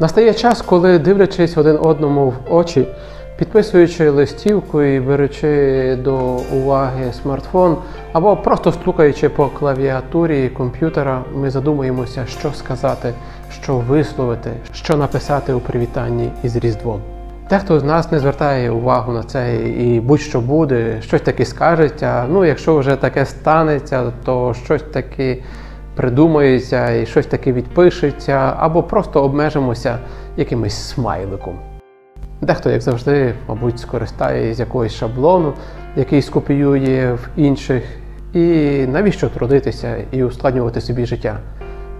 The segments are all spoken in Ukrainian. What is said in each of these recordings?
Настає час, коли, дивлячись один одному в очі, підписуючи листівку і беручи до уваги смартфон, або просто стукаючи по клавіатурі комп'ютера, ми задумуємося, що сказати, що висловити, що написати у привітанні із Різдвом. Дехто з нас не звертає увагу на це і будь-що буде, щось таке скажеться. Ну, якщо вже таке станеться, то щось таке придумається і щось таке відпишеться, або просто обмежимося якимось смайликом. Дехто, як завжди, мабуть, скористає з якогось шаблону, який скопіює в інших. І навіщо трудитися і ускладнювати собі життя?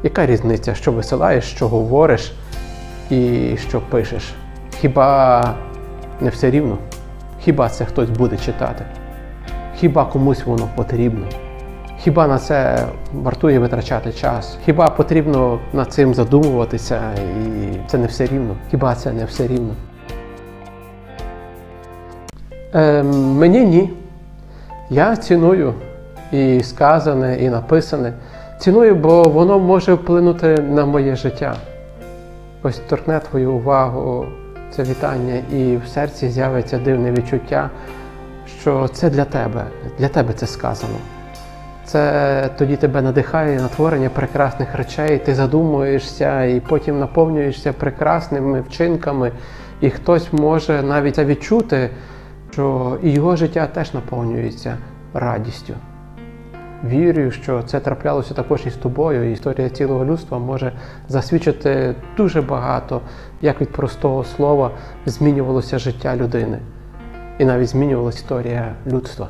Яка різниця, що висилаєш, що говориш і що пишеш? Хіба не все рівно? Хіба це хтось буде читати? Хіба комусь воно потрібно? Хіба на це вартує витрачати час? Хіба потрібно над цим задумуватися і це не все рівно? Хіба це не все рівно? Е, мені ні. Я ціную і сказане, і написане. Ціную, бо воно може вплинути на моє життя. Ось торкне твою увагу це вітання, і в серці з'явиться дивне відчуття, що це для тебе, для тебе це сказано. Це тоді тебе надихає на творення прекрасних речей, ти задумуєшся і потім наповнюєшся прекрасними вчинками, і хтось може навіть відчути, що і його життя теж наповнюється радістю. Вірю, що це траплялося також і з тобою. Історія цілого людства може засвідчити дуже багато, як від простого слова змінювалося життя людини, і навіть змінювалася історія людства.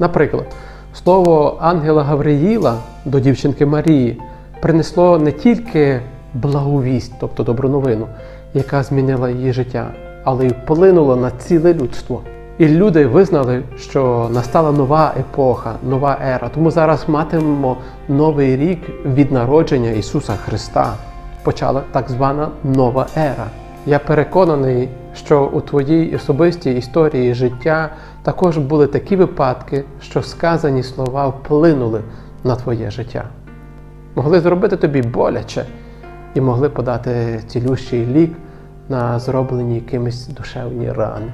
Наприклад, слово ангела Гавриїла до дівчинки Марії принесло не тільки благовість, тобто добру новину, яка змінила її життя, але й вплинуло на ціле людство. І люди визнали, що настала нова епоха, нова ера. Тому зараз матимемо новий рік від народження Ісуса Христа. Почала так звана нова ера. Я переконаний, що у твоїй особистій історії життя також були такі випадки, що сказані слова вплинули на твоє життя. Могли зробити тобі боляче і могли подати цілющий лік на зроблені кимось душевні рани.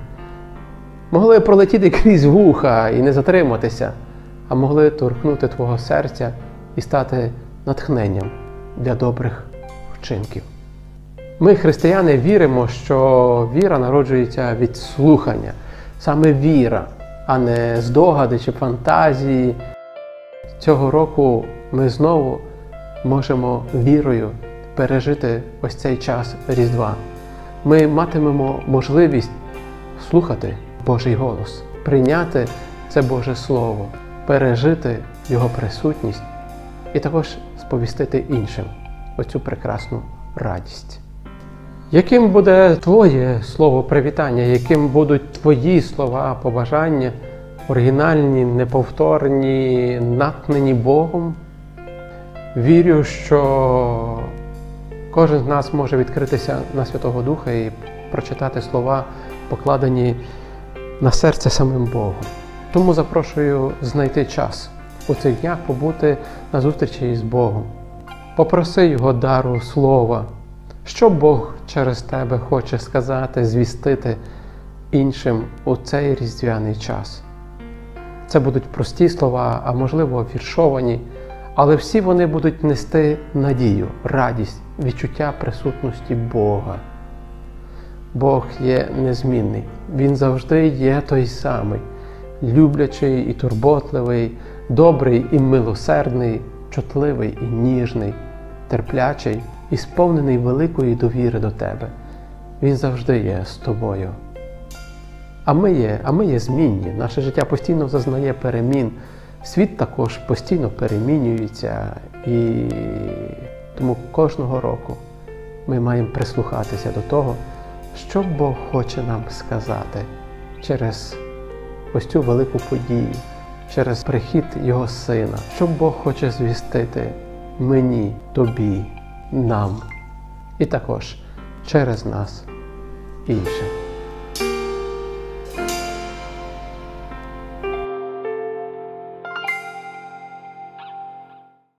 Могли пролетіти крізь вуха і не затриматися, а могли торкнути твого серця і стати натхненням для добрих вчинків. Ми, християни, віримо, що віра народжується від слухання, саме віра, а не здогади чи фантазії. Цього року ми знову можемо вірою пережити ось цей час Різдва. Ми матимемо можливість слухати Божий голос, прийняти це Боже Слово, пережити Його присутність і також сповістити іншим оцю прекрасну радість. Яким буде твоє слово привітання, яким будуть твої слова побажання, оригінальні, неповторні, натхнені Богом? Вірю, що кожен з нас може відкритися на Святого Духа і прочитати слова, покладені на серце самим Богом. Тому запрошую знайти час у цих днях побути на зустрічі із Богом. Попроси Його дару слова, що Бог через тебе хоче сказати, звістити іншим у цей різдвяний час. Це будуть прості слова, а можливо віршовані, але всі вони будуть нести надію, радість, відчуття присутності Бога. Бог є незмінний, Він завжди є той самий, люблячий і турботливий, добрий і милосердний, чутливий і ніжний, терплячий і сповнений великої довіри до тебе. Він завжди є з тобою. А ми є, а ми є змінні. Наше життя постійно зазнає перемін. Світ також постійно перемінюється, і тому кожного року ми маємо прислухатися до того, що Бог хоче нам сказати через ось цю велику подію, через прихід Його Сина, що Бог хоче звістити мені, тобі, нам і також через нас іншим.